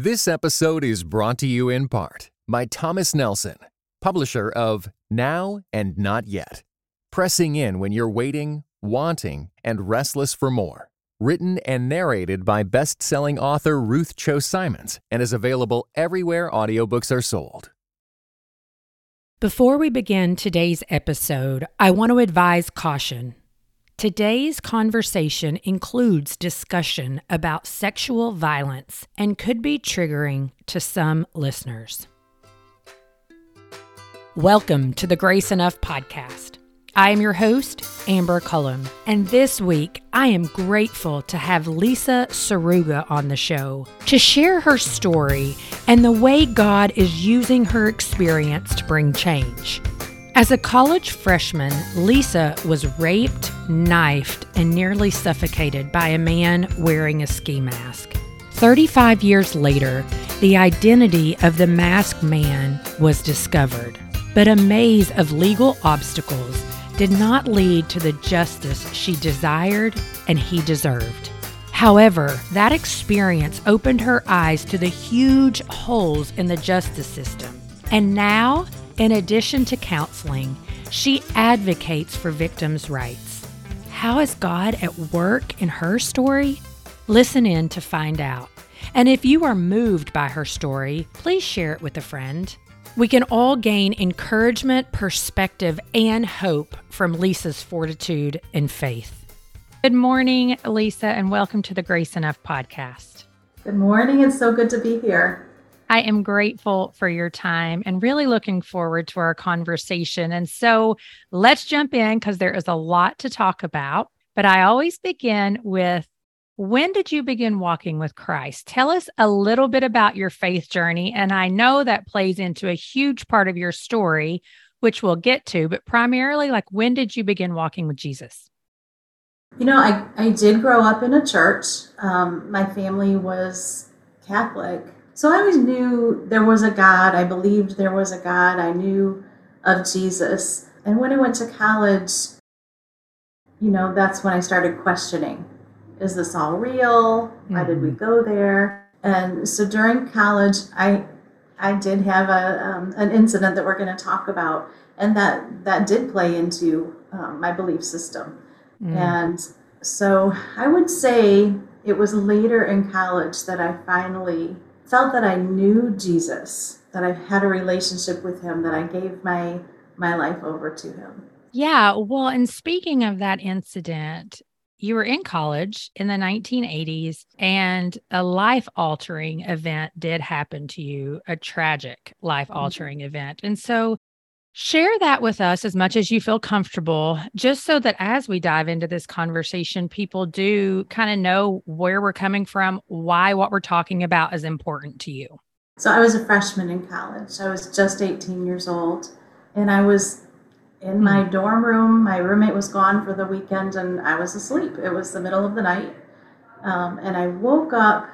This episode is brought to you in part by Thomas Nelson, publisher of Now and Not Yet. Pressing in when you're waiting, wanting, and restless for more. Written and narrated by best selling author Ruth Chou Simons and is available everywhere audiobooks are sold. Before we begin today's episode, I want to advise caution. Today's conversation includes discussion about sexual violence and could be triggering to some listeners. Welcome to the Grace Enough podcast. I am your host, Amber Cullum, and this week I am grateful to have Lisa Saruga on the show to share her story and the way God is using her experience to bring change. As a college freshman, Lisa was raped, knifed, and nearly suffocated by a man wearing a ski mask. 35 years later, the identity of the masked man was discovered, but a maze of legal obstacles did not lead to the justice she desired and he deserved. However, that experience opened her eyes to the huge holes in the justice system. And now, in addition to counseling, she advocates for victims' rights. How is God at work in her story? Listen in to find out. And if you are moved by her story, please share it with a friend. We can all gain encouragement, perspective, and hope from Lisa's fortitude and faith. Good morning, Lisa, and welcome to the Grace Enough podcast. Good morning. It's so good to be here. I am grateful for your time and really looking forward to our conversation. And so let's jump in because there is a lot to talk about. But I always begin with when did you begin walking with Christ? Tell us a little bit about your faith journey. And I know that plays into a huge part of your story, which we'll get to, but primarily, like, when did you begin walking with Jesus? You know, I, I did grow up in a church. Um, my family was Catholic. So I always knew there was a God. I believed there was a God. I knew of Jesus. And when I went to college, you know, that's when I started questioning is this all real? Why did we mm-hmm. go there? And so during college, I I did have a um, an incident that we're going to talk about, and that that did play into um, my belief system. Mm. And so I would say it was later in college that I finally felt that I knew Jesus, that I had a relationship with Him, that I gave my my life over to Him. Yeah. Well, and speaking of that incident, you were in college in the 1980s and a life altering event did happen to you, a tragic life altering mm-hmm. event. And so share that with us as much as you feel comfortable, just so that as we dive into this conversation, people do kind of know where we're coming from, why what we're talking about is important to you. So I was a freshman in college. I was just 18 years old and I was in my hmm. dorm room. My roommate was gone for the weekend and I was asleep. It was the middle of the night. Um, and I woke up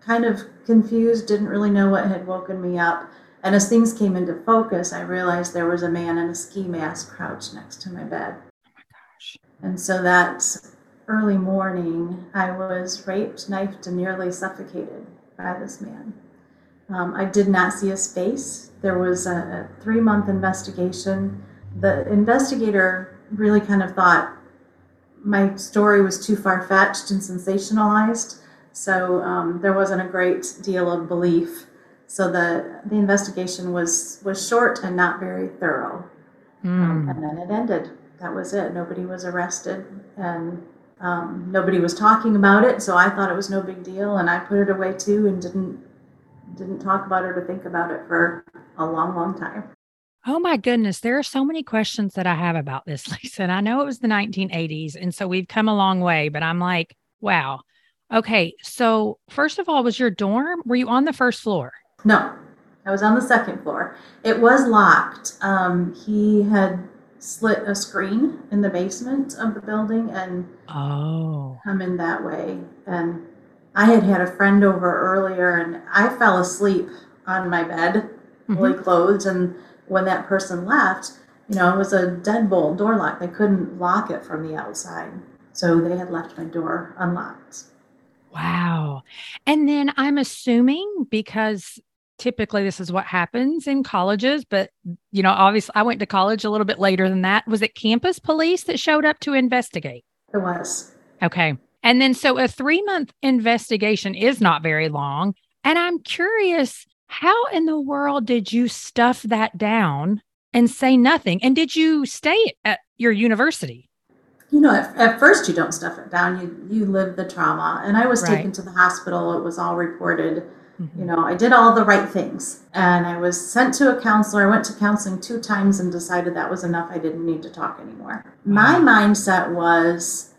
kind of confused, didn't really know what had woken me up. And as things came into focus, I realized there was a man in a ski mask crouched next to my bed. Oh my gosh. And so that early morning, I was raped, knifed, and nearly suffocated by this man. Um, I did not see his face. There was a, a three month investigation the investigator really kind of thought my story was too far fetched and sensationalized. So um, there wasn't a great deal of belief. So the the investigation was was short and not very thorough. Um, and then it ended. That was it. Nobody was arrested, and um, nobody was talking about it. So I thought it was no big deal, and I put it away too, and didn't didn't talk about it or think about it for a long, long time. Oh my goodness, there are so many questions that I have about this, Lisa. And I know it was the 1980s, and so we've come a long way, but I'm like, wow. Okay, so first of all, was your dorm? Were you on the first floor? No, I was on the second floor. It was locked. Um, he had slit a screen in the basement of the building and oh, come in that way. And I had had a friend over earlier, and I fell asleep on my bed, mm-hmm. fully clothed, and when that person left, you know, it was a deadbolt door lock. They couldn't lock it from the outside. So they had left my door unlocked. Wow. And then I'm assuming because typically this is what happens in colleges, but you know, obviously I went to college a little bit later than that. Was it campus police that showed up to investigate? It was. Okay. And then so a three month investigation is not very long. And I'm curious, how in the world did you stuff that down and say nothing? And did you stay at your university? You know, at, at first you don't stuff it down. You you live the trauma. And I was Right. taken to the hospital. It was all reported. You know, I did all the right things. And I was sent to a counselor. I went to counseling two times and decided that was enough. I didn't need to talk anymore. My mindset was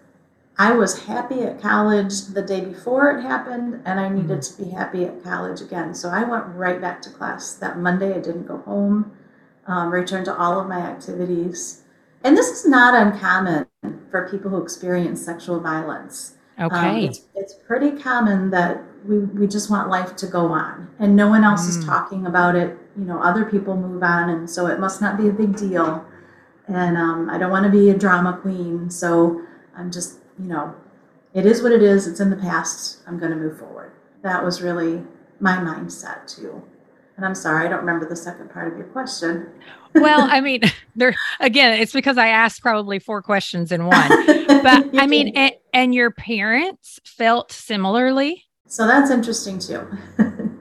I was happy at college the day before it happened, and I needed to be happy at college again. So I went right back to class that Monday. I didn't go home, um, returned to all of my activities. And this is not uncommon for people who experience sexual violence. Um, Okay. it's, it's pretty common that we, we just want life to go on and no one else is Mm. talking about it. You know, other people move on, and so it must not be a big deal. And um, I don't want to be a drama queen, so I'm just, you know, it is what it is. It's in the past. I'm going to move forward. That was really my mindset, too. And I'm sorry, I don't remember the second part of your question. well, I mean, there again, it's because I asked probably four questions in one. But I mean, and, and your parents felt similarly. So that's interesting too,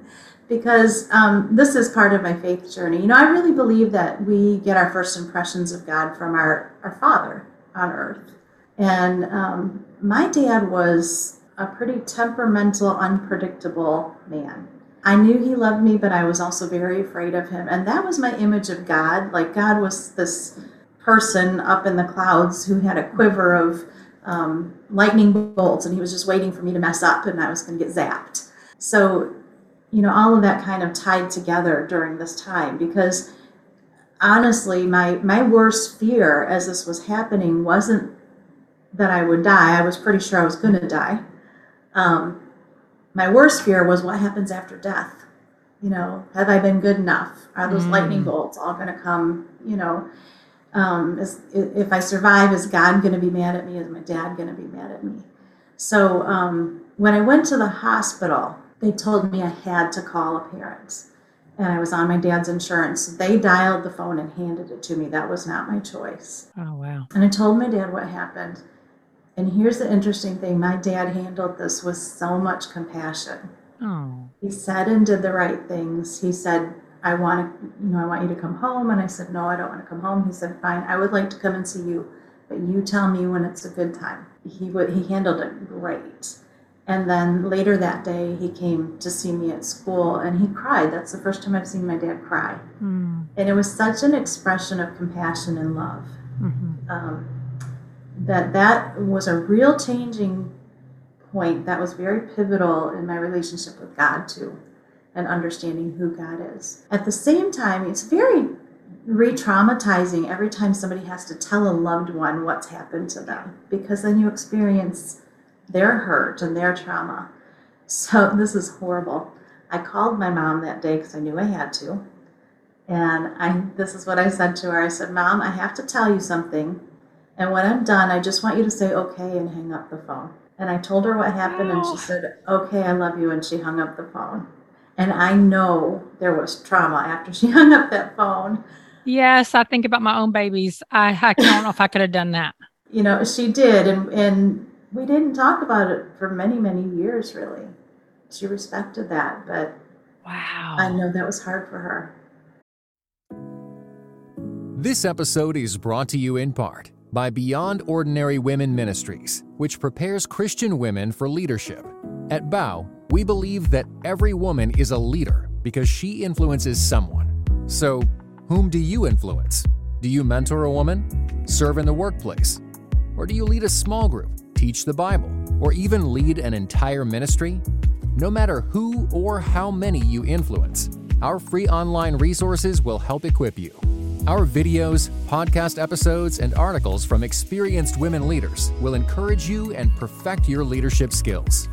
because um, this is part of my faith journey. You know, I really believe that we get our first impressions of God from our, our Father on earth. And um, my dad was a pretty temperamental, unpredictable man. I knew he loved me, but I was also very afraid of him. And that was my image of God. Like, God was this person up in the clouds who had a quiver of um, lightning bolts, and he was just waiting for me to mess up, and I was going to get zapped. So, you know, all of that kind of tied together during this time because honestly, my my worst fear as this was happening wasn't that I would die. I was pretty sure I was going to die. Um, my worst fear was what happens after death. You know, have I been good enough? Are those Mm. lightning bolts all going to come? You know, um, is, if I survive, is God going to be mad at me? Is my dad going to be mad at me? So um, when I went to the hospital, they told me I had to call a parent. And I was on my dad's insurance. They dialed the phone and handed it to me. That was not my choice. Oh, wow. And I told my dad what happened. And here's the interesting thing my dad handled this with so much compassion. Oh, He said and did the right things. He said, I want to, you know, I want you to come home. And I said, no, I don't want to come home. He said, fine, I would like to come and see you, but you tell me when it's a good time. He would, he handled it great. And then later that day, he came to see me at school and he cried. That's the first time I've seen my dad cry. mm, And it was such an expression of compassion and love mhm. um, that that was a real changing point that was very pivotal in my relationship with God too and understanding who God is. At the same time, it's very re-traumatizing every time somebody has to tell a loved one what's happened to them because then you experience their hurt and their trauma. So this is horrible. I called my mom that day because I knew I had to. And I this is what I said to her. I said, "Mom, I have to tell you something. And when I'm done, I just want you to say okay and hang up the phone." And I told her what happened and she said, "Okay, I love you." And she hung up the phone. And I know there was trauma after she hung up that phone. Yes, I think about my own babies. I, I don't know if I could have done that. You know, she did and and we didn't talk about it for many, many years really. She respected that, but Wow. I know that was hard for her. This episode is brought to you in part by Beyond Ordinary Women Ministries, which prepares Christian women for leadership. At Bow, we believe that every woman is a leader because she influences someone. So, whom do you influence? Do you mentor a woman? Serve in the workplace? Or do you lead a small group, teach the Bible, or even lead an entire ministry? No matter who or how many you influence, our free online resources will help equip you. Our videos, podcast episodes, and articles from experienced women leaders will encourage you and perfect your leadership skills.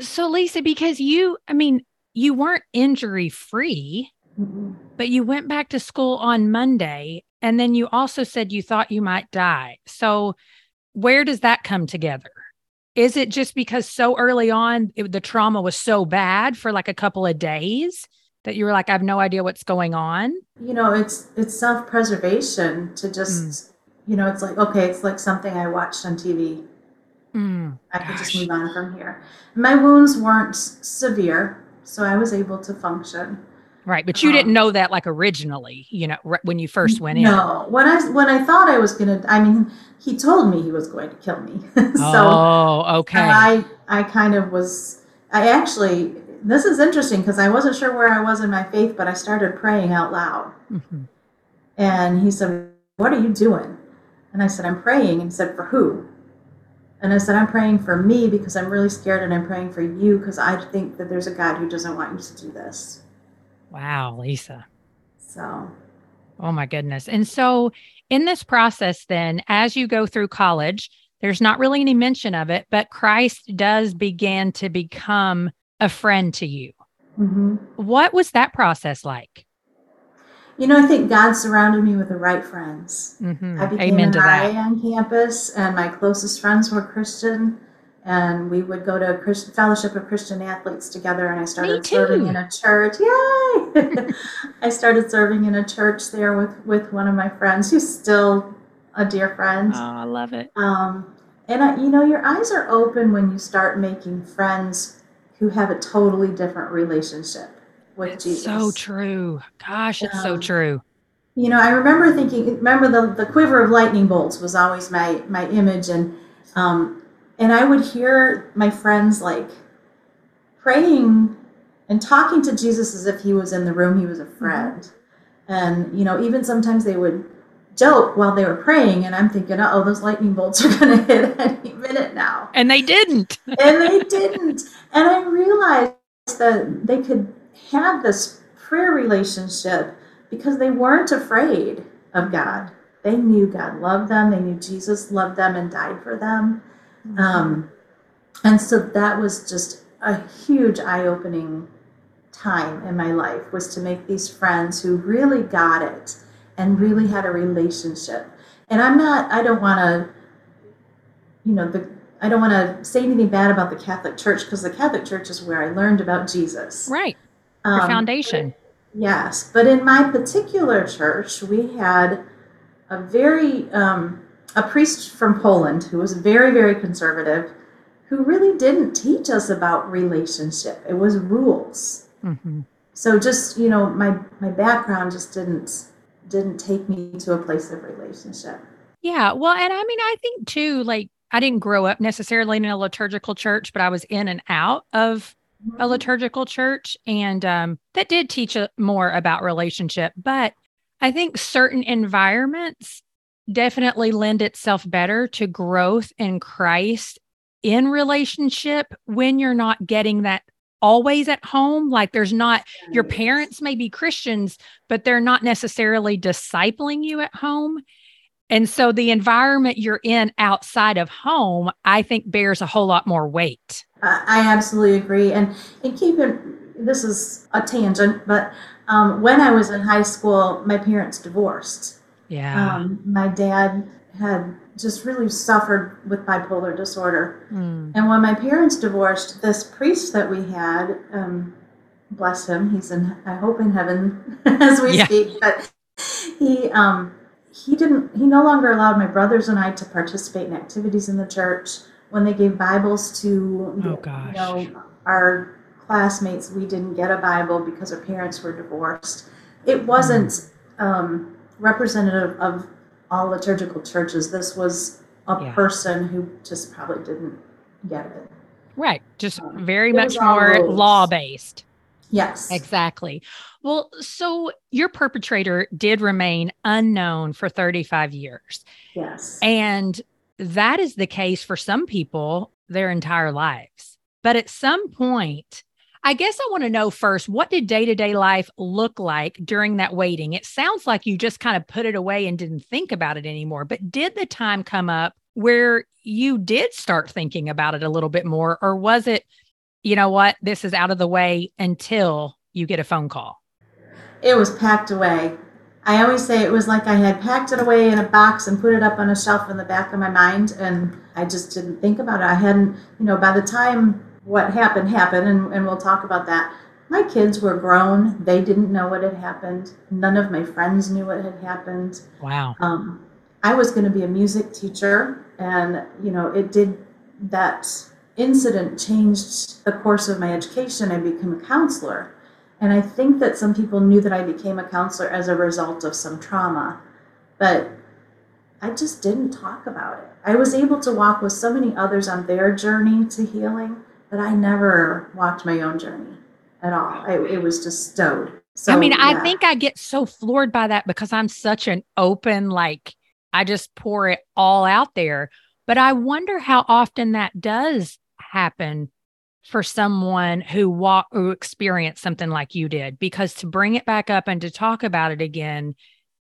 So, Lisa, because you, I mean, you weren't injury free, mm-hmm. but you went back to school on Monday and then you also said you thought you might die. So, where does that come together? Is it just because so early on it, the trauma was so bad for like a couple of days that you were like, I have no idea what's going on? You know, it's it's self preservation to just, mm. you know, it's like okay, it's like something I watched on TV. Mm, I could just move on from here. My wounds weren't severe, so I was able to function. Right, but you um, didn't know that like originally, you know, when you first went in. No, when I when I thought I was gonna, I mean, he told me he was going to kill me. so oh, okay. I I kind of was. I actually, this is interesting because I wasn't sure where I was in my faith, but I started praying out loud. Mm-hmm. And he said, "What are you doing?" And I said, "I'm praying." And he said, "For who?" And I said, I'm praying for me because I'm really scared, and I'm praying for you because I think that there's a God who doesn't want you to do this. Wow, Lisa. So, oh my goodness. And so, in this process, then, as you go through college, there's not really any mention of it, but Christ does begin to become a friend to you. Mm-hmm. What was that process like? You know, I think God surrounded me with the right friends. Mm-hmm. I became Amen an RA on campus, and my closest friends were Christian and we would go to Christian Fellowship of Christian Athletes together. And I started serving in a church. Yay! I started serving in a church there with with one of my friends, who's still a dear friend. Oh, I love it. Um, and I, you know, your eyes are open when you start making friends who have a totally different relationship with it's Jesus. So true. Gosh, it's um, so true. You know, I remember thinking. Remember the the quiver of lightning bolts was always my my image, and um, and I would hear my friends like praying and talking to Jesus as if he was in the room, he was a friend. Mm-hmm. And, you know, even sometimes they would joke while they were praying, and I'm thinking, oh, those lightning bolts are going to hit any minute now. And they didn't. and they didn't. And I realized that they could have this prayer relationship because they weren't afraid of God. They knew God loved them, they knew Jesus loved them and died for them. Mm-hmm. Um, and so that was just a huge eye opening time in my life was to make these friends who really got it and really had a relationship. And I'm not, I don't want to, you know, the, I don't want to say anything bad about the Catholic Church because the Catholic Church is where I learned about Jesus. Right. Your um, foundation. But, yes. But in my particular church, we had a very um, a priest from Poland who was very, very conservative, who really didn't teach us about relationship. It was rules. Mm-hmm. So just you know, my my background just didn't didn't take me to a place of relationship. Yeah, well, and I mean, I think too, like I didn't grow up necessarily in a liturgical church, but I was in and out of a liturgical church, and um, that did teach more about relationship. But I think certain environments definitely lend itself better to growth in Christ in relationship when you're not getting that always at home. Like there's not, your parents may be Christians, but they're not necessarily discipling you at home. And so the environment you're in outside of home, I think bears a whole lot more weight. I absolutely agree. And, and keep it, this is a tangent, but um, when I was in high school, my parents divorced. Yeah. Um, my dad had just really suffered with bipolar disorder. Mm. And when my parents divorced, this priest that we had, um, bless him, he's in, I hope, in heaven as we yeah. speak, but he, um, he didn't, he no longer allowed my brothers and I to participate in activities in the church. When they gave Bibles to, oh, you know, our classmates, we didn't get a Bible because our parents were divorced. It wasn't, mm. um, representative of all liturgical churches. This was a yeah. person who just probably didn't get it. Right. Just um, very much more law based. Yes. Exactly. Well, so your perpetrator did remain unknown for 35 years. Yes. And that is the case for some people their entire lives. But at some point, I guess I want to know first what did day to day life look like during that waiting? It sounds like you just kind of put it away and didn't think about it anymore. But did the time come up where you did start thinking about it a little bit more? Or was it, you know what, this is out of the way until you get a phone call? It was packed away. I always say it was like I had packed it away in a box and put it up on a shelf in the back of my mind, and I just didn't think about it. I hadn't, you know, by the time what happened happened, and, and we'll talk about that. My kids were grown. They didn't know what had happened. None of my friends knew what had happened. Wow. Um, I was going to be a music teacher, and, you know, it did that incident changed the course of my education. I became a counselor. And I think that some people knew that I became a counselor as a result of some trauma, but I just didn't talk about it. I was able to walk with so many others on their journey to healing, but I never walked my own journey at all. I, it was just stowed. So, I mean, yeah. I think I get so floored by that because I'm such an open, like, I just pour it all out there. But I wonder how often that does happen for someone who walk who experienced something like you did because to bring it back up and to talk about it again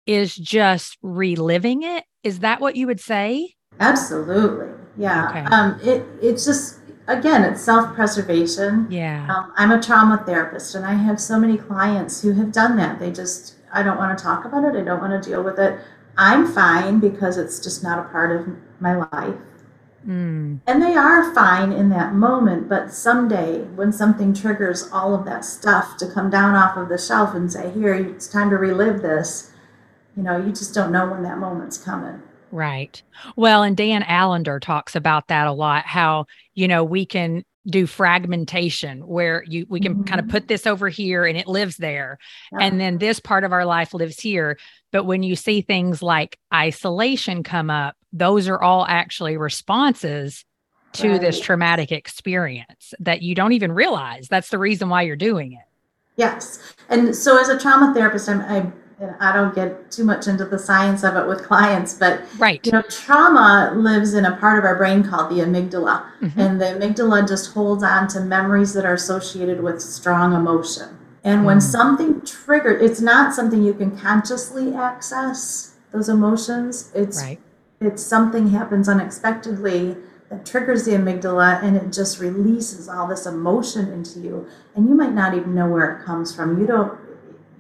is just reliving it. Is that what you would say? Absolutely. Yeah. Okay. um it it's just again it's self-preservation. Yeah. Um, i'm a trauma therapist and i have so many clients who have done that. They just i don't want to talk about it. I don't want to deal with it. I'm fine because it's just not a part of my life Mm. And they are fine in that moment, but someday when something triggers all of that stuff to come down off of the shelf and say, Here, it's time to relive this, you know, you just don't know when that moment's coming. Right. Well, and Dan Allender talks about that a lot how, you know, we can do fragmentation where you we can mm-hmm. kind of put this over here and it lives there yeah. and then this part of our life lives here but when you see things like isolation come up those are all actually responses to right. this traumatic experience that you don't even realize that's the reason why you're doing it yes and so as a trauma therapist i'm I, I don't get too much into the science of it with clients, but right. you know, trauma lives in a part of our brain called the amygdala, mm-hmm. and the amygdala just holds on to memories that are associated with strong emotion. And when mm. something triggers, it's not something you can consciously access those emotions. It's right it's something happens unexpectedly that triggers the amygdala and it just releases all this emotion into you and you might not even know where it comes from you don't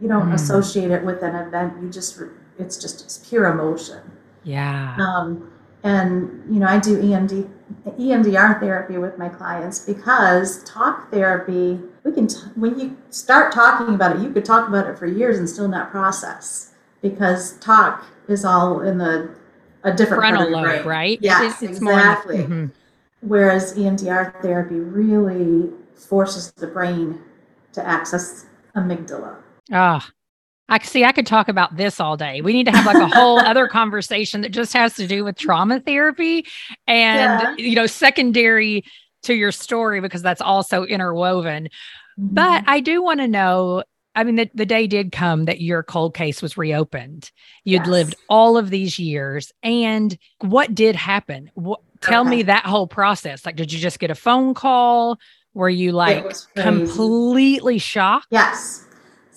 you don't mm. associate it with an event you just it's just it's pure emotion yeah um, and you know i do emd emdr therapy with my clients because talk therapy we can t- when you start talking about it you could talk about it for years and still not process because talk is all in the a different frontal lobe, right? Yes, it's, it's exactly. Mm-hmm. Whereas EMDR therapy really forces the brain to access amygdala. Ah, I see. I could talk about this all day. We need to have like a whole other conversation that just has to do with trauma therapy and yeah. you know secondary to your story because that's also interwoven. Mm-hmm. But I do want to know I mean, the, the day did come that your cold case was reopened. You'd yes. lived all of these years. And what did happen? What, tell okay. me that whole process. Like, did you just get a phone call? Were you like completely shocked? Yes.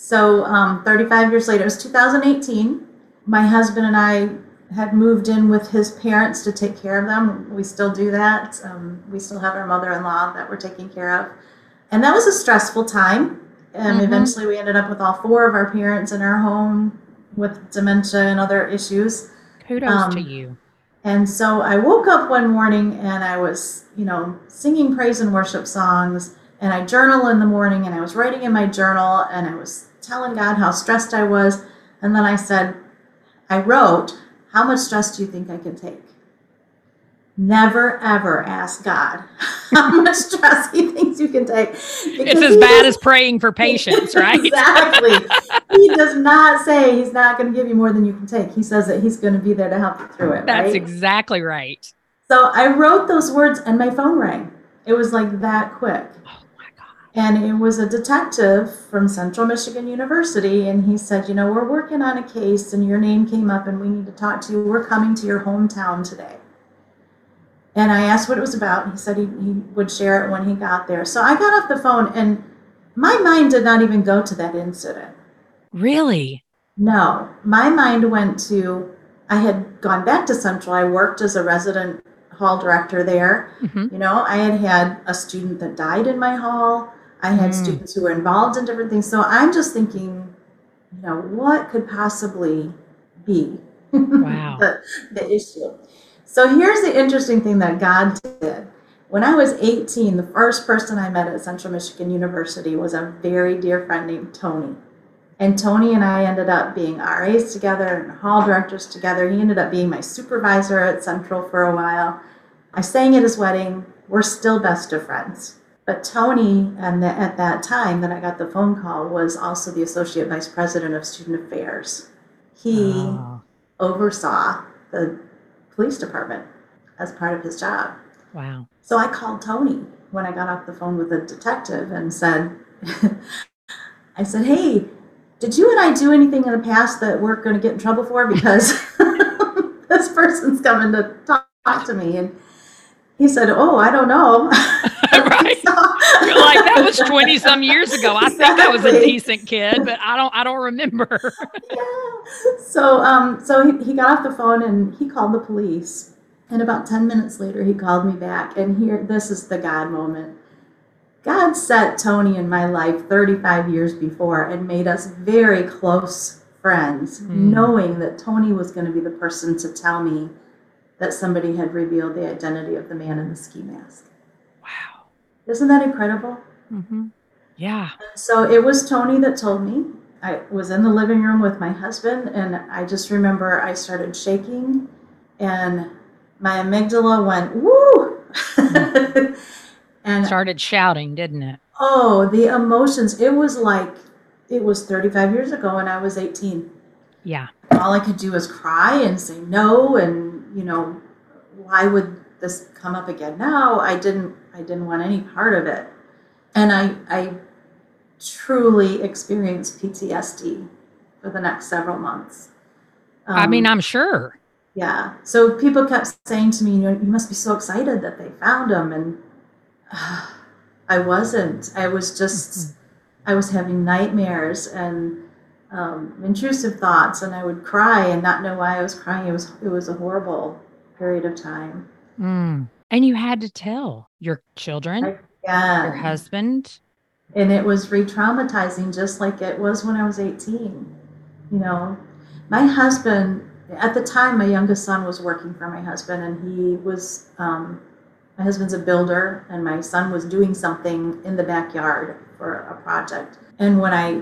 So, um, 35 years later, it was 2018. My husband and I had moved in with his parents to take care of them. We still do that. Um, we still have our mother in law that we're taking care of. And that was a stressful time and mm-hmm. eventually we ended up with all four of our parents in our home with dementia and other issues. Kudos um, to you. And so I woke up one morning and I was, you know, singing praise and worship songs and I journal in the morning and I was writing in my journal and I was telling God how stressed I was. And then I said, I wrote, How much stress do you think I can take? never ever ask God how much stress he thinks you can take. It's as bad as praying for patience, right? exactly. he does not say he's not going to give you more than you can take. He says that he's going to be there to help you through it. That's right? exactly right. So I wrote those words and my phone rang. It was like that quick. Oh. And it was a detective from Central Michigan University. And he said, You know, we're working on a case and your name came up and we need to talk to you. We're coming to your hometown today. And I asked what it was about. And he said he, he would share it when he got there. So I got off the phone, and my mind did not even go to that incident. Really? No, my mind went to I had gone back to Central. I worked as a resident hall director there. Mhm. You know, I had had a student that died in my hall. I had Mm. students who were involved in different things. So I'm just thinking, you know, what could possibly be Wow. the, the issue? So here's the interesting thing that God did. When I was 18, the first person I met at Central Michigan University was a very dear friend named Tony. And Tony and I ended up being RAs together and hall directors together. He ended up being my supervisor at Central for a while. I sang at his wedding. We're still best of friends. But Tony, and the, at that time that I got the phone call, was also the associate vice president of student affairs. He Oh, oversaw the police department as part of his job. wow. So I called Tony when I got off the phone with the detective and said, I said, hey, did you and I do anything in the past that we're going to get in trouble for? Because this person's coming to talk, talk to me. And he said, oh, I don't know. Right. So- You're like that was 20 some years ago. I think I was a decent kid, but I don't I don't remember. yeah. so um so he, he got off the phone and he called the police and about 10 minutes later he called me back and here this is the god moment god set tony in my life 35 years before and made us very close friends Hmm. knowing that tony was going to be the person to tell me that somebody had revealed the identity of the man in the ski mask Wow. isn't that incredible hmm Yeah. so it was Tony that told me. I was in the living room with my husband, and I just remember I started shaking, and my amygdala went woo, and Started shouting, didn't it? oh, the emotions! It was like it was 35 years ago, and I was 18. Yeah. All I could do was cry and say no, and you know, why would this come up again now? I didn't. I didn't want any part of it, and I I truly experienced PTSD for the next several months. I mean, Um, I'm sure. yeah. So people kept saying to me, you know, you must be so excited that they found him. And I wasn't. I was just, I was having nightmares and um, intrusive thoughts, and I would cry and not know why I was crying. It was, it was a horrible period of time. Mm. And you had to tell your children, I- Yeah. your husband. and it was re-traumatizing just like it was when i was 18 you know my husband at the time my youngest son was working for my husband and he was um, my husband's a builder and my son was doing something in the backyard for a project and when i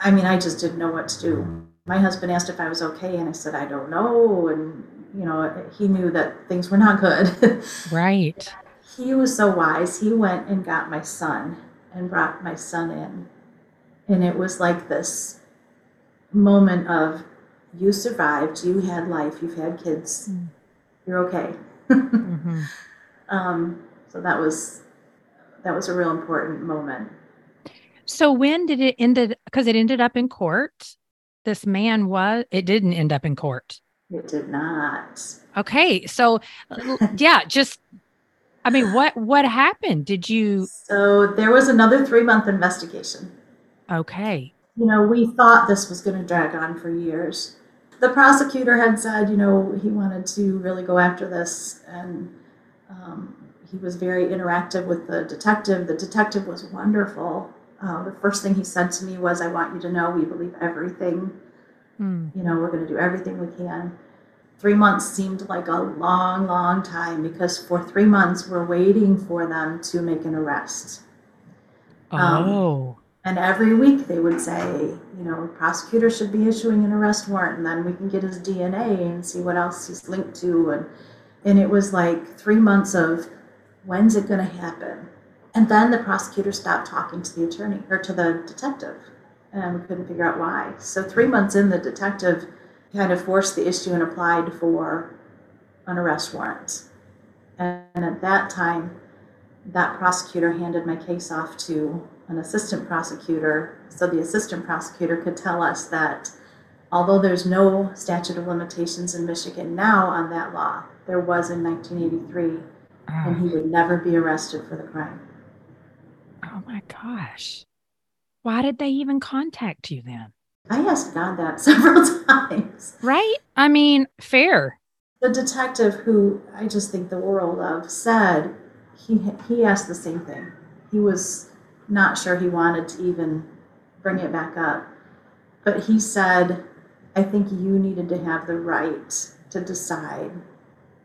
i mean i just didn't know what to do my husband asked if i was okay and i said i don't know and you know he knew that things were not good Right. he was so wise. He went and got my son and brought my son in. And it was like this moment of you survived, you had life, you've had kids, Mm. you're okay. hmm um, so that was that was a real important moment. So when did it ended? Because it ended up in court. This man was. It didn't end up in court. It did not. Okay. So yeah, just. I mean, what what happened? Did you? So there was another three month investigation. Okay. you know, we thought this was going to drag on for years. The prosecutor had said, you know, he wanted to really go after this, and um, he was very interactive with the detective. The detective was wonderful. Uh, the first thing he said to me was, I want you to know we believe everything. Mm. You know, we're going to do everything we can. Three months seemed like a long, long time because for three months we're waiting for them to make an arrest. Um, Oh. And every week they would say, you know, prosecutor should be issuing an arrest warrant, and then we can get his DNA and see what else he's linked to. And and it was like three months of when's it going to happen? And then the prosecutor stopped talking to the attorney or to the detective, and we couldn't figure out why. So three months in, the detective kind of forced the issue and applied for an arrest warrant. And at that time, that prosecutor handed my case off to an assistant prosecutor so the assistant prosecutor could tell us that although there's no statute of limitations in Michigan now on that law, there was in 1983, and he ah. would never be arrested for the crime. Oh my gosh. Why did they even contact you then? I asked God that several times. Right? I mean, fair. The detective who I just think the world of said he he asked the same thing. He was not sure he wanted to even bring it back up. But he said, I think you needed to have the right to decide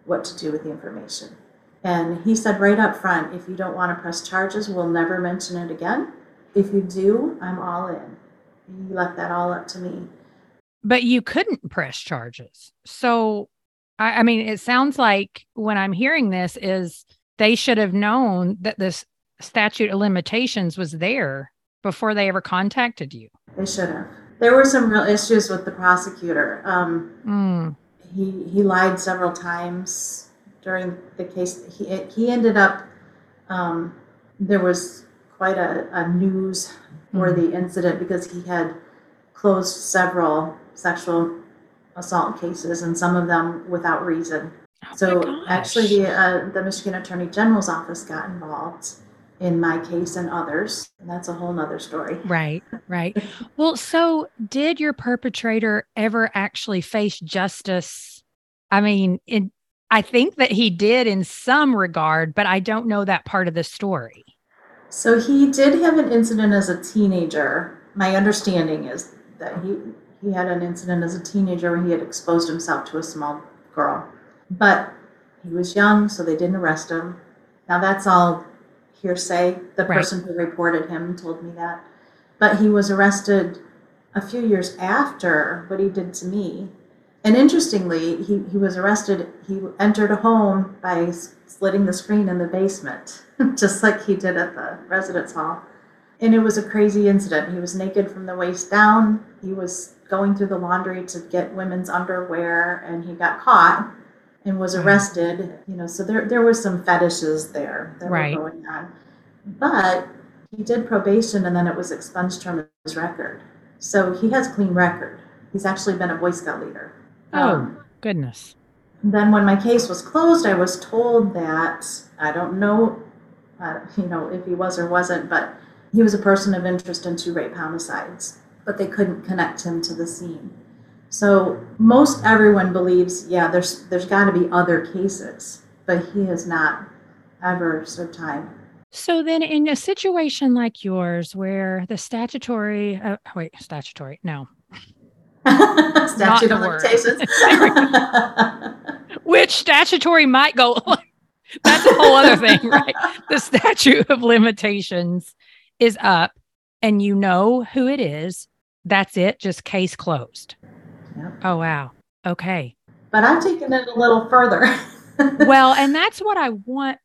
what to do with the information. And he said right up front, if you don't want to press charges, we'll never mention it again. If you do, I'm all in. He left that all up to me. But you couldn't press charges. So, I, I mean, it sounds like when I'm hearing this is they should have known that this statute of limitations was there before they ever contacted you. They should have. There were some real issues with the prosecutor. Um, Mm. he he lied several times during the case. He he ended up um, there was quite a, a news for the incident because he had closed several sexual assault cases and some of them without reason. Oh So actually, the uh, the Michigan Attorney General's office got involved in my case and others, and that's a whole nother story. Right, right. Well, so did your perpetrator ever actually face justice? I mean, in, I think that he did in some regard, but I don't know that part of the story. So he did have an incident as a teenager. My understanding is that he he had an incident as a teenager where he had exposed himself to a small girl, but he was young, so they didn't arrest him. Now that's all hearsay. The Right. person who reported him told me that, but he was arrested a few years after what he did to me. And interestingly, he, he was arrested. He entered a home by slitting the screen in the basement, just like he did at the residence hall. And it was a crazy incident. He was naked from the waist down. He was going through the laundry to get women's underwear, and he got caught and was arrested. You know, so there there were some fetishes there that Right. were going on. But he did probation, and then it was expunged from his record. So he has a clean record. He's actually been a Boy Scout leader. Oh, goodness. then when my case was closed, I was told that I don't know, uh, you know, if he was or wasn't, but he was a person of interest in two rape homicides, but they couldn't connect him to the scene. So most everyone believes, yeah, there's there's got to be other cases, but he has not ever served time. So then, in a situation like yours, where the statutory, uh, wait, statutory, no, Statute of limitations. which statutory might go, that's a whole other thing, right? The statute of limitations is up and you know who it is. That's it, just case closed. Yep. Oh, wow. Okay. but I'm taking it a little further. well, and that's what I want.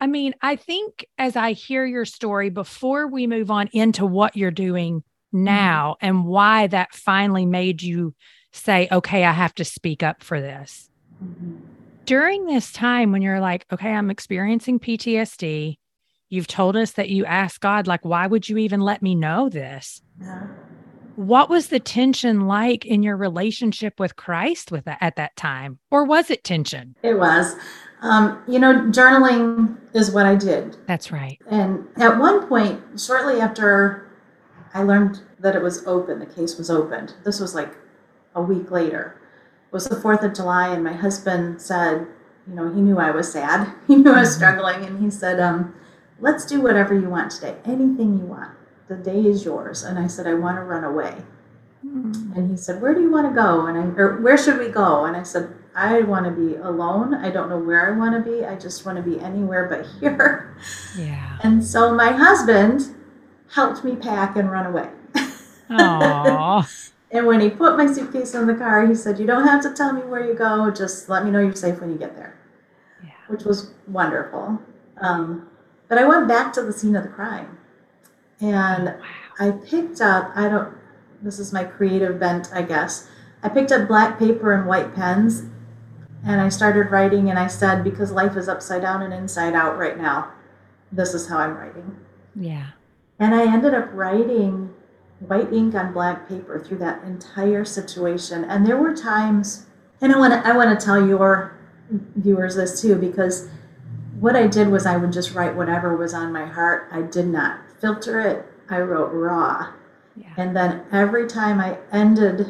I mean, I think as I hear your story, before we move on into what you're doing now and why that finally made you say, okay, I have to speak up for this. During this time when you're like, okay, I'm experiencing PTSD, you've told us that you asked God, like, why would you even let me know this? Yeah. What was the tension like in your relationship with Christ with that at that time? Or was it tension? It was. Um, you know, journaling is what I did. That's right. And at one point, shortly after I learned that it was open, the case was opened, this was like a week later. It was the 4th of July, and my husband said, you know, he knew I was sad. He knew I was Mhm. struggling, and he said, um, let's do whatever you want today, anything you want. The day is yours. And I said, I want to run away. Mm. And he said, Where do you want to go? And I, or where should we go? And I said, I want to be alone. I don't know where I want to be. I just want to be anywhere but here. Yeah. And so my husband helped me pack and run away. Aw. and when he put my suitcase in the car, he said, You don't have to tell me where you go. Just let me know you're safe when you get there, Yeah. which was wonderful. Um, but I went back to the scene of the crime. And Wow. I picked up, I don't, this is my creative bent, I guess. I picked up black paper and white pens and I started writing and I said, because life is upside down and inside out right now, this is how I'm writing. Yeah. And I ended up writing white ink on black paper through that entire situation. And there were times, and I want to I want to tell your viewers this too because what I did was I would just write whatever was on my heart. I did not filter it. I wrote raw. Yeah. And then every time I ended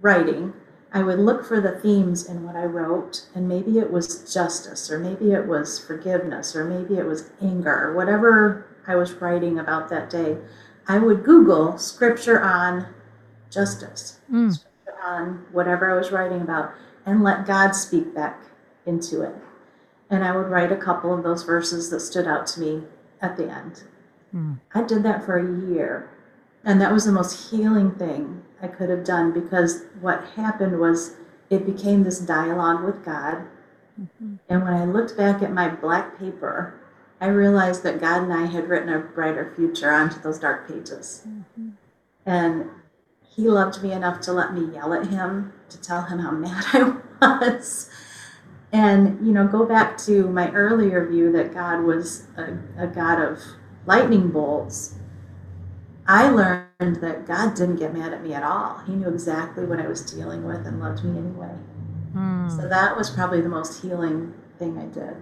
writing, I would look for the themes in what I wrote, and maybe it was justice, or maybe it was forgiveness, or maybe it was anger, or whatever I was writing about that day. I would Google scripture on justice, mm. scripture on whatever I was writing about, and let God speak back into it. And I would write a couple of those verses that stood out to me at the end. Mm. I did that for a year. And that was the most healing thing I could have done because what happened was it became this dialogue with God. Mm-hmm. And when I looked back at my black paper, I realized that God and I had written a brighter future onto those dark pages. Mm-hmm. And He loved me enough to let me yell at Him, to tell Him how mad I was. And, you know, go back to my earlier view that God was a, a God of lightning bolts. I learned that God didn't get mad at me at all. He knew exactly what I was dealing with and loved me anyway. Mm. So that was probably the most healing thing I did.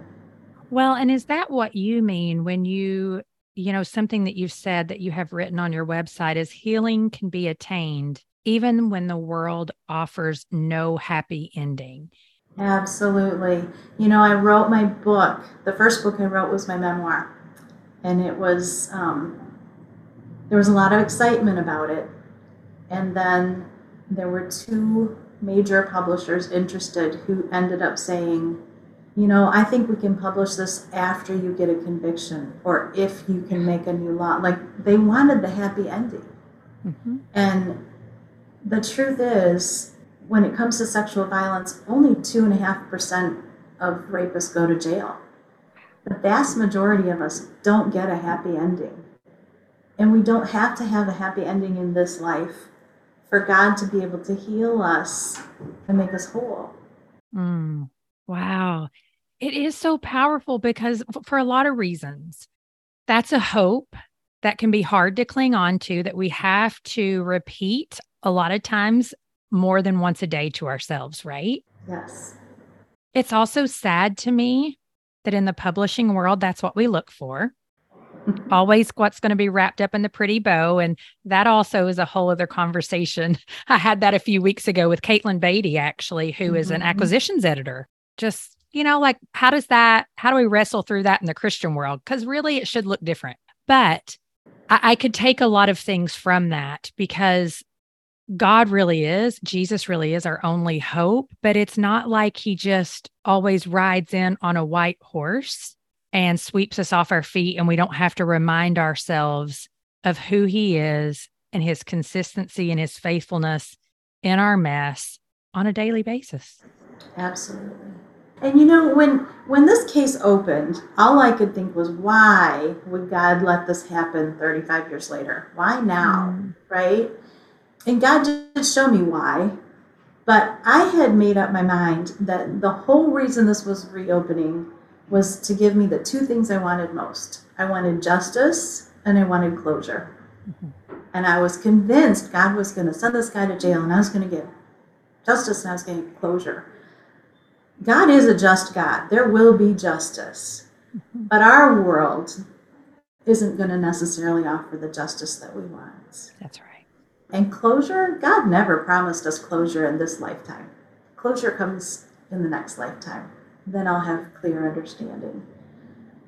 Well, and is that what you mean when you, you know, something that you've said that you have written on your website is healing can be attained even when the world offers no happy ending? Absolutely. You know, I wrote my book. The first book I wrote was my memoir, and it was, um, there was a lot of excitement about it. And then there were two major publishers interested who ended up saying, you know, I think we can publish this after you get a conviction or if you can make a new law. Like they wanted the happy ending. Mm-hmm. And the truth is, when it comes to sexual violence, only 2.5% of rapists go to jail. The vast majority of us don't get a happy ending. And we don't have to have a happy ending in this life for God to be able to heal us and make us whole. Mm. Wow. It is so powerful because for a lot of reasons, that's a hope that can be hard to cling on to, that we have to repeat a lot of times more than once a day to ourselves, right? Yes. It's also sad to me that in the publishing world, that's what we look for. Always what's going to be wrapped up in the pretty bow. And that also is a whole other conversation. I had that a few weeks ago with Caitlin Beatty, actually, who mm-hmm. is an mm-hmm. acquisitions editor. Just, you know, like how does that, how do we wrestle through that in the Christian world? Because really it should look different. But I, I could take a lot of things from that because God really is, Jesus really is our only hope, but it's not like he just always rides in on a white horse and sweeps us off our feet and we don't have to remind ourselves of who he is and his consistency and his faithfulness in our mess on a daily basis. Absolutely. And you know, when when this case opened, all I could think was, why would God let this happen 35 years later? Why now? Mm. Right? And God did show me why. But I had made up my mind that the whole reason this was reopening was to give me the two things I wanted most. I wanted justice and I wanted closure. Mm-hmm. And I was convinced God was going to send this guy to jail and I was going to get justice and I was going to get closure. God is a just God. There will be justice. Mm-hmm. But our world isn't going to necessarily offer the justice that we want. That's right. And closure, God never promised us closure in this lifetime. Closure comes in the next lifetime. Then I'll have clear understanding.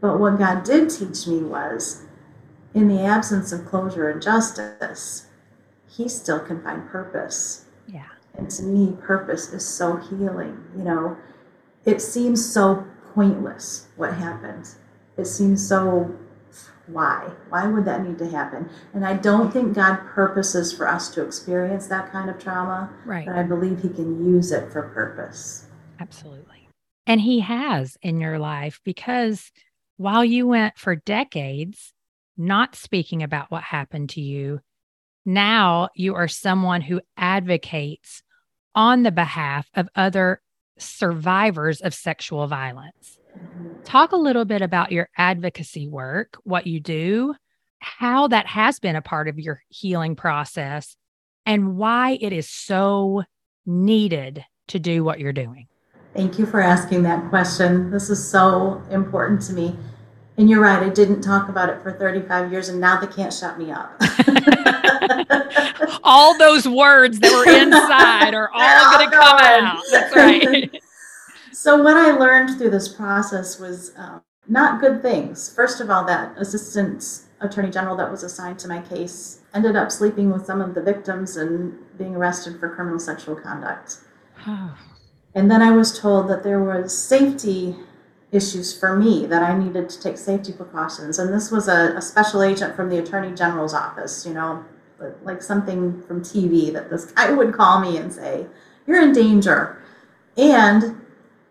But what God did teach me was in the absence of closure and justice, He still can find purpose. Yeah. And to me, purpose is so healing. You know, it seems so pointless what happened. It seems so why? Why would that need to happen? And I don't think God purposes for us to experience that kind of trauma. Right. But I believe He can use it for purpose. Absolutely. And He has in your life because while you went for decades not speaking about what happened to you, now you are someone who advocates on the behalf of other survivors of sexual violence. Mm-hmm. Talk a little bit about your advocacy work, what you do, how that has been a part of your healing process and why it is so needed to do what you're doing. Thank you for asking that question. This is so important to me. And you're right, I didn't talk about it for 35 years, and now they can't shut me up. all those words that were inside are all going to come out. That's right. so, what I learned through this process was um, not good things. First of all, that assistant attorney general that was assigned to my case ended up sleeping with some of the victims and being arrested for criminal sexual conduct. and then I was told that there was safety issues for me that I needed to take safety precautions. And this was a, a special agent from the attorney general's office, you know, like something from TV that this guy would call me and say, You're in danger. And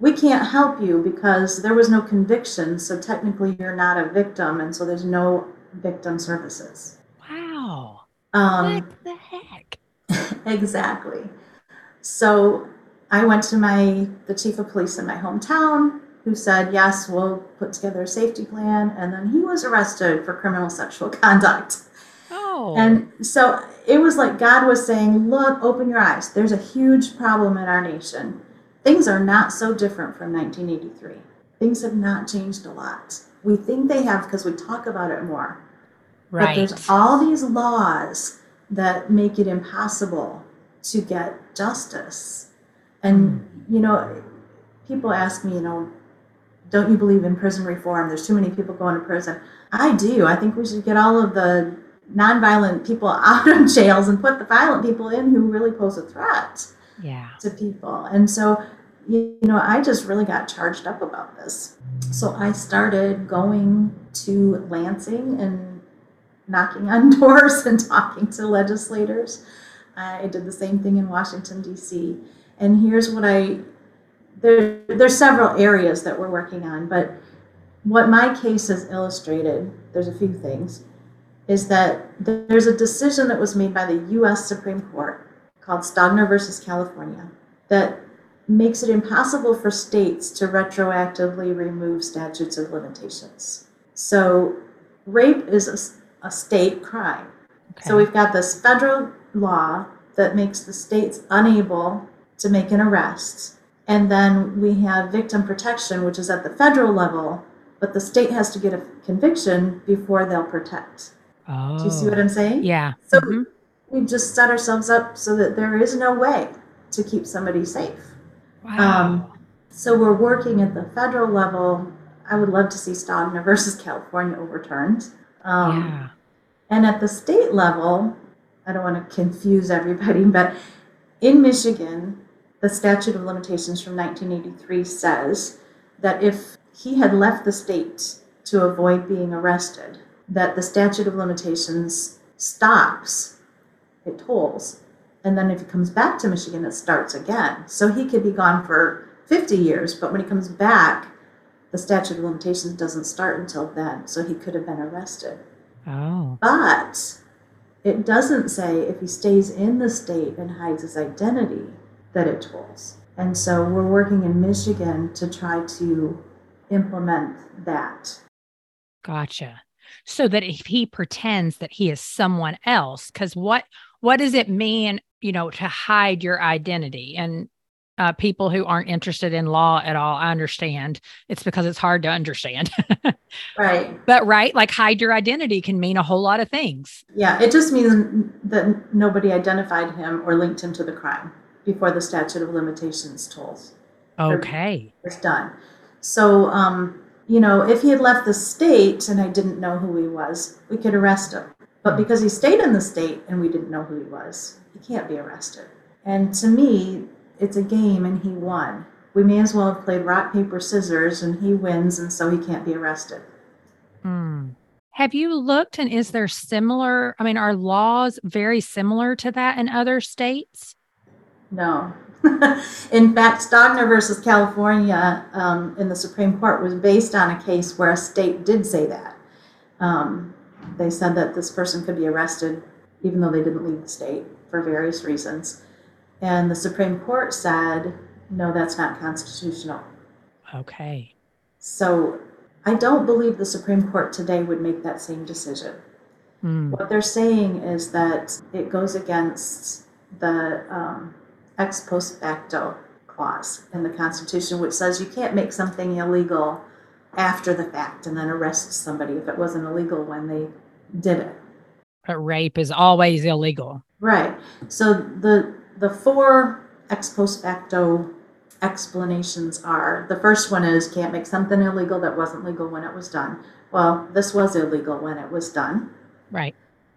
we can't help you because there was no conviction. So technically, you're not a victim. And so there's no victim services. Wow. Um, what the heck? exactly. So I went to my the chief of police in my hometown who said, Yes, we'll put together a safety plan. And then he was arrested for criminal sexual conduct. Oh. And so it was like God was saying, Look, open your eyes. There's a huge problem in our nation. Things are not so different from 1983. Things have not changed a lot. We think they have because we talk about it more. Right. But there's all these laws that make it impossible to get justice. And, mm. you know, people ask me, you know, don't you believe in prison reform? There's too many people going to prison. I do. I think we should get all of the nonviolent people out of jails and put the violent people in who really pose a threat yeah. to people. And so, you know, I just really got charged up about this. So I started going to Lansing and knocking on doors and talking to legislators. I did the same thing in Washington, D.C. And here's what I there, there's several areas that we're working on, but what my case has illustrated, there's a few things, is that there's a decision that was made by the U.S. Supreme Court called Stogner versus California that makes it impossible for states to retroactively remove statutes of limitations. So, rape is a, a state crime. Okay. So, we've got this federal law that makes the states unable to make an arrest. And then we have victim protection, which is at the federal level, but the state has to get a conviction before they'll protect. Oh. Do you see what I'm saying? Yeah. So mm-hmm. we've just set ourselves up so that there is no way to keep somebody safe. Wow. Um, so we're working at the federal level. I would love to see Stogner versus California overturned. Um, yeah. And at the state level, I don't want to confuse everybody, but in Michigan, the statute of limitations from 1983 says that if he had left the state to avoid being arrested, that the statute of limitations stops, it tolls, and then if he comes back to Michigan, it starts again. So he could be gone for 50 years, but when he comes back, the statute of limitations doesn't start until then. So he could have been arrested. Oh. But it doesn't say if he stays in the state and hides his identity, that it tolls. And so we're working in Michigan to try to implement that. Gotcha. So that if he pretends that he is someone else, because what what does it mean, you know, to hide your identity? And uh, people who aren't interested in law at all, I understand. It's because it's hard to understand. right. But right, like hide your identity can mean a whole lot of things. Yeah, it just means that nobody identified him or linked him to the crime before the statute of limitations tolls. Okay. It's done. So, um, you know, if he had left the state and I didn't know who he was, we could arrest him. But because he stayed in the state and we didn't know who he was, he can't be arrested. And to me, it's a game and he won. We may as well have played rock, paper, scissors and he wins and so he can't be arrested. Hmm. Have you looked and is there similar? I mean, are laws very similar to that in other states? No. in fact, Stogner versus California um, in the Supreme Court was based on a case where a state did say that. Um, they said that this person could be arrested even though they didn't leave the state for various reasons. And the Supreme Court said, no, that's not constitutional. Okay. So I don't believe the Supreme Court today would make that same decision. Mm. What they're saying is that it goes against the um, ex post facto clause in the Constitution, which says you can't make something illegal after the fact and then arrest somebody if it wasn't illegal when they did it. But rape is always illegal. Right. So the the four ex post facto explanations are the first one is can't make something illegal that wasn't legal when it was done. Well, this was illegal when it was done. Right.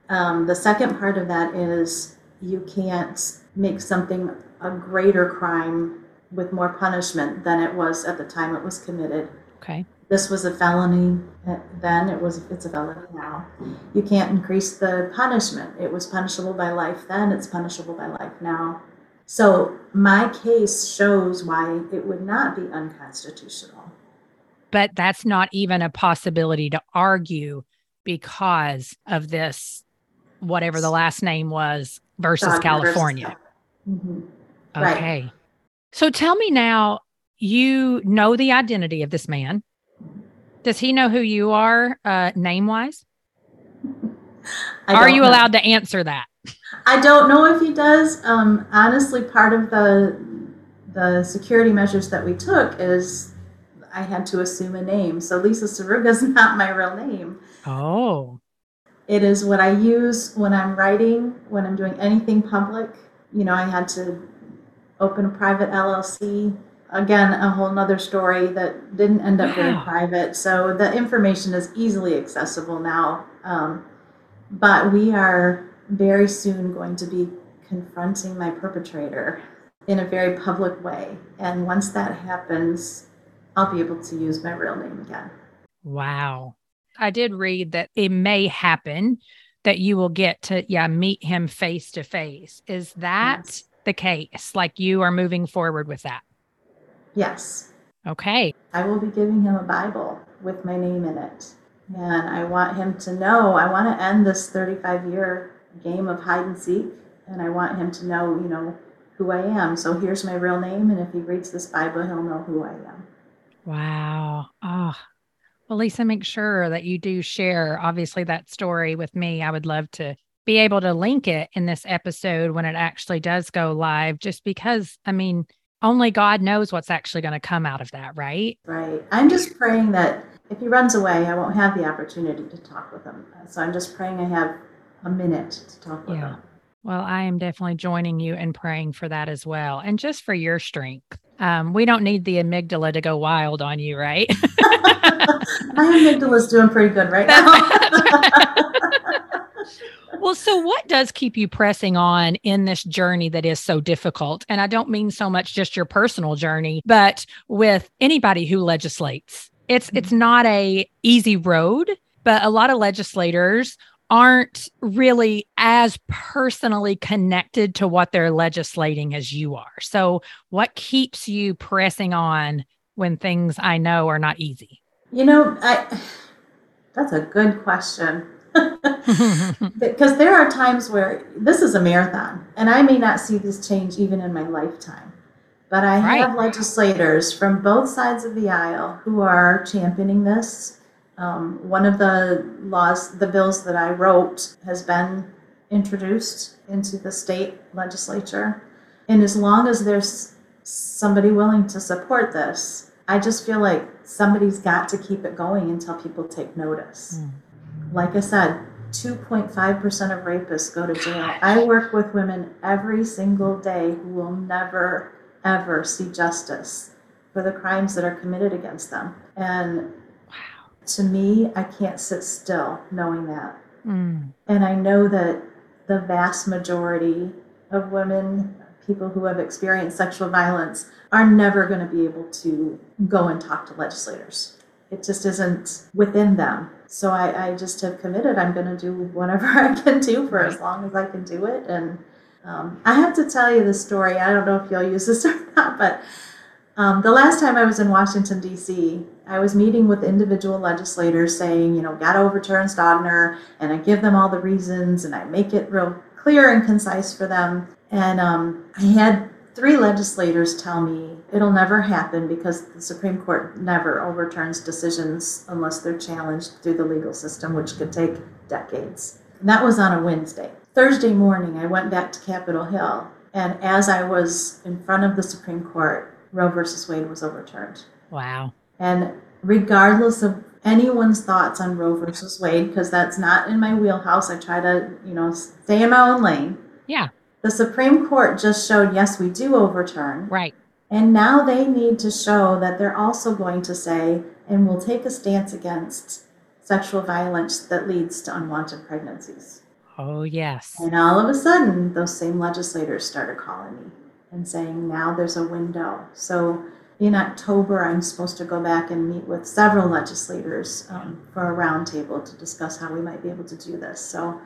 Um, the second part of that is you can't make something a greater crime with more punishment than it was at the time it was committed. Okay. This was a felony uh, then, it was it's a felony now. You can't increase the punishment. It was punishable by life then, it's punishable by life now. So my case shows why it would not be unconstitutional. But that's not even a possibility to argue because of this, whatever the last name was versus Dogma California. Mhm. Right. Okay. So tell me now, you know the identity of this man. Does he know who you are, uh, name wise? Are you know. allowed to answer that? I don't know if he does. Um, honestly, part of the the security measures that we took is I had to assume a name. So Lisa Saruga is not my real name. Oh, It is what I use when I'm writing, when I'm doing anything public. You know, I had to open a private LLC. Again, a whole nother story that didn't end up very Wow. private. So the information is easily accessible now. Um, but we are very soon going to be confronting my perpetrator in a very public way. And once that happens, I'll be able to use my real name again. wow. I did read that it may happen that you will get to, yeah, meet him face to face. Is that Yes. the case? Like you are moving forward with that? Yes. Okay. I will be giving him a Bible with my name in it. And I want him to know, I want to end this 35 year game of hide and seek. And I want him to know, you know, who I am. So here's my real name. And if he reads this Bible, he'll know who I am. Wow. Oh, well, Lisa, make sure that you do share, obviously, that story with me. I would love to be able to link it in this episode when it actually does go live, just because, I mean, only God knows what's actually going to come out of that, right? Right. I'm just praying that if he runs away, I won't have the opportunity to talk with him. So I'm just praying I have a minute to talk with Yeah. him. Well, I am definitely joining you and praying for that as well. And just for your strength. Um, we don't need the amygdala to go wild on you, right? my amygdala's doing pretty good right now. Well, so what does keep you pressing on in this journey that is so difficult? And I don't mean so much just your personal journey, but with anybody who legislates. It's it's mm-hmm. not a easy road, but a lot of legislators aren't really as personally connected to what they're legislating as you are. So, what keeps you pressing on when things I know are not easy? You know, I that's a good question. because there are times where this is a marathon and I may not see this change even in my lifetime. But I have legislators from both sides of the aisle who are championing this. Um, one of the laws, the bills that I wrote, has been introduced into the state legislature. And as long as there's somebody willing to support this, I just feel like somebody's got to keep it going until people take notice. Like I said, 2.5% of rapists go to jail. I work with women every single day who will never, ever see justice for the crimes that are committed against them. And to me, I can't sit still knowing that. Mm. And I know that the vast majority of women, people who have experienced sexual violence, are never going to be able to go and talk to legislators. It just isn't within them. So I, I just have committed. I'm going to do whatever I can do for as long as I can do it. And um, I have to tell you the story. I don't know if you'll use this or not, but um, the last time I was in Washington, D.C., I was meeting with individual legislators saying, you know, got to overturn Stogner, and I give them all the reasons and I make it real clear and concise for them. And um, I had three legislators tell me it'll never happen because the Supreme Court never overturns decisions unless they're challenged through the legal system, which could take decades. And that was on a Wednesday. Thursday morning, I went back to Capitol Hill, and as I was in front of the Supreme Court, Roe versus Wade was overturned. Wow. And regardless of anyone's thoughts on Roe versus Wade, because that's not in my wheelhouse, I try to, you know, stay in my own lane. Yeah. The Supreme Court just showed, yes, we do overturn. Right. And now they need to show that they're also going to say, and will take a stance against sexual violence that leads to unwanted pregnancies. Oh, yes. And all of a sudden, those same legislators started calling me and saying, now there's a window. So in October, I'm supposed to go back and meet with several legislators um, for a roundtable to discuss how we might be able to do this. So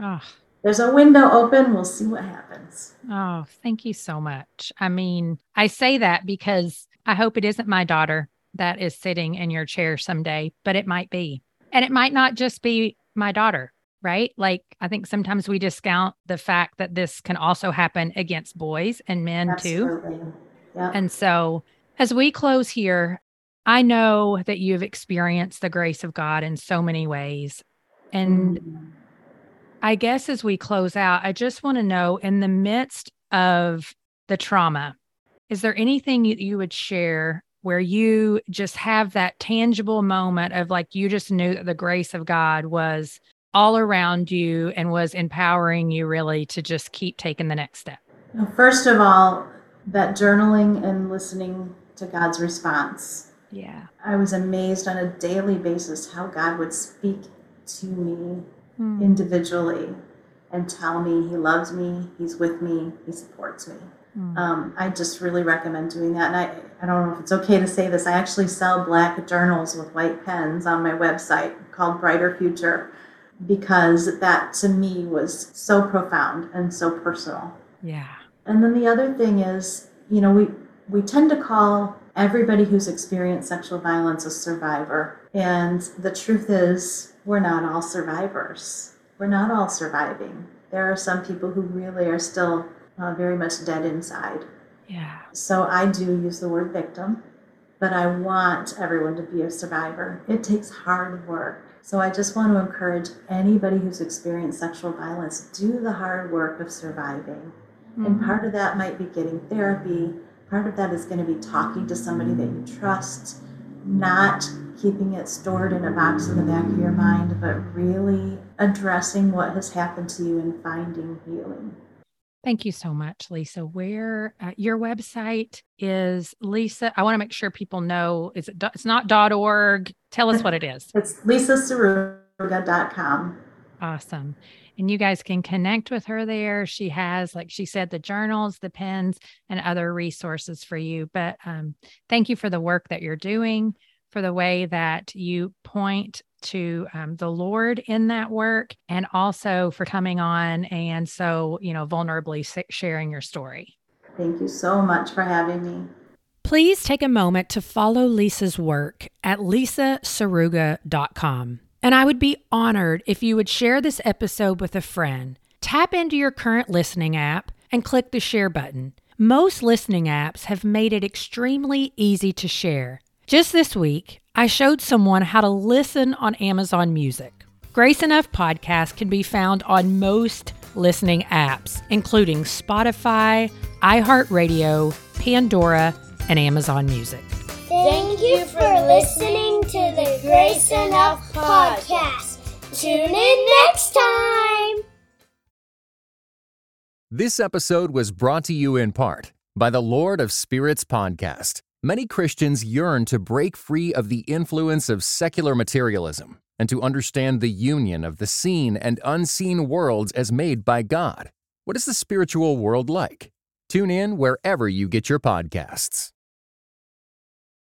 Oh, there's a window open. We'll see what happens. oh, thank you so much. I mean, I say that because I hope it isn't my daughter that is sitting in your chair someday, but it might be. And it might not just be my daughter, right? Like, I think sometimes we discount the fact that this can also happen against boys and men too. Absolutely. Yeah. And so, as we close here, I know that you've experienced the grace of God in so many ways. And Mm. I guess as we close out, I just want to know in the midst of the trauma, is there anything you, you would share where you just have that tangible moment of like you just knew that the grace of God was all around you and was empowering you really to just keep taking the next step? First of all, that journaling and listening to God's response. Yeah. I was amazed on a daily basis how God would speak to me Hmm. individually and tell me He loves me, He's with me, He supports me. Hmm. Um, I just really recommend doing that. And I, I don't know if it's okay to say this, I actually sell black journals with white pens on my website called Brighter Future because that to me was so profound and so personal. Yeah. And then the other thing is, you know, we we tend to call everybody who's experienced sexual violence a survivor. And the truth is, we're not all survivors. We're not all surviving. There are some people who really are still uh, very much dead inside. Yeah. So I do use the word victim, but I want everyone to be a survivor. It takes hard work. So I just want to encourage anybody who's experienced sexual violence, do the hard work of surviving. And Mhm. part of that might be getting therapy. Part of that is going to be talking to somebody that you trust, not keeping it stored in a box in the back of your mind, but really addressing what has happened to you and finding healing. Thank you so much, Lisa. Where uh, your website is, Lisa? I want to make sure people know. Is it? It's not .org. Tell us what it is. It's lisasaruga.com. Awesome. And you guys can connect with her there. She has, like she said, the journals, the pens, and other resources for you. But um, thank you for the work that you're doing, for the way that you point to um, the Lord in that work, and also for coming on and so, you know, vulnerably sharing your story. Thank you so much for having me. Please take a moment to follow Lisa's work at lisasaruga.com. And I would be honored if you would share this episode with a friend. Tap into your current listening app and click the share button. Most listening apps have made it extremely easy to share. Just this week, I showed someone how to listen on Amazon Music. Grace Enough podcast can be found on most listening apps, including Spotify, iHeartRadio, Pandora, and Amazon Music. Thank you for listening to the Grace Enough podcast. Tune in next time. This episode was brought to you in part by the Lord of Spirits podcast. Many Christians yearn to break free of the influence of secular materialism and to understand the union of the seen and unseen worlds as made by God. What is the spiritual world like? Tune in wherever you get your podcasts.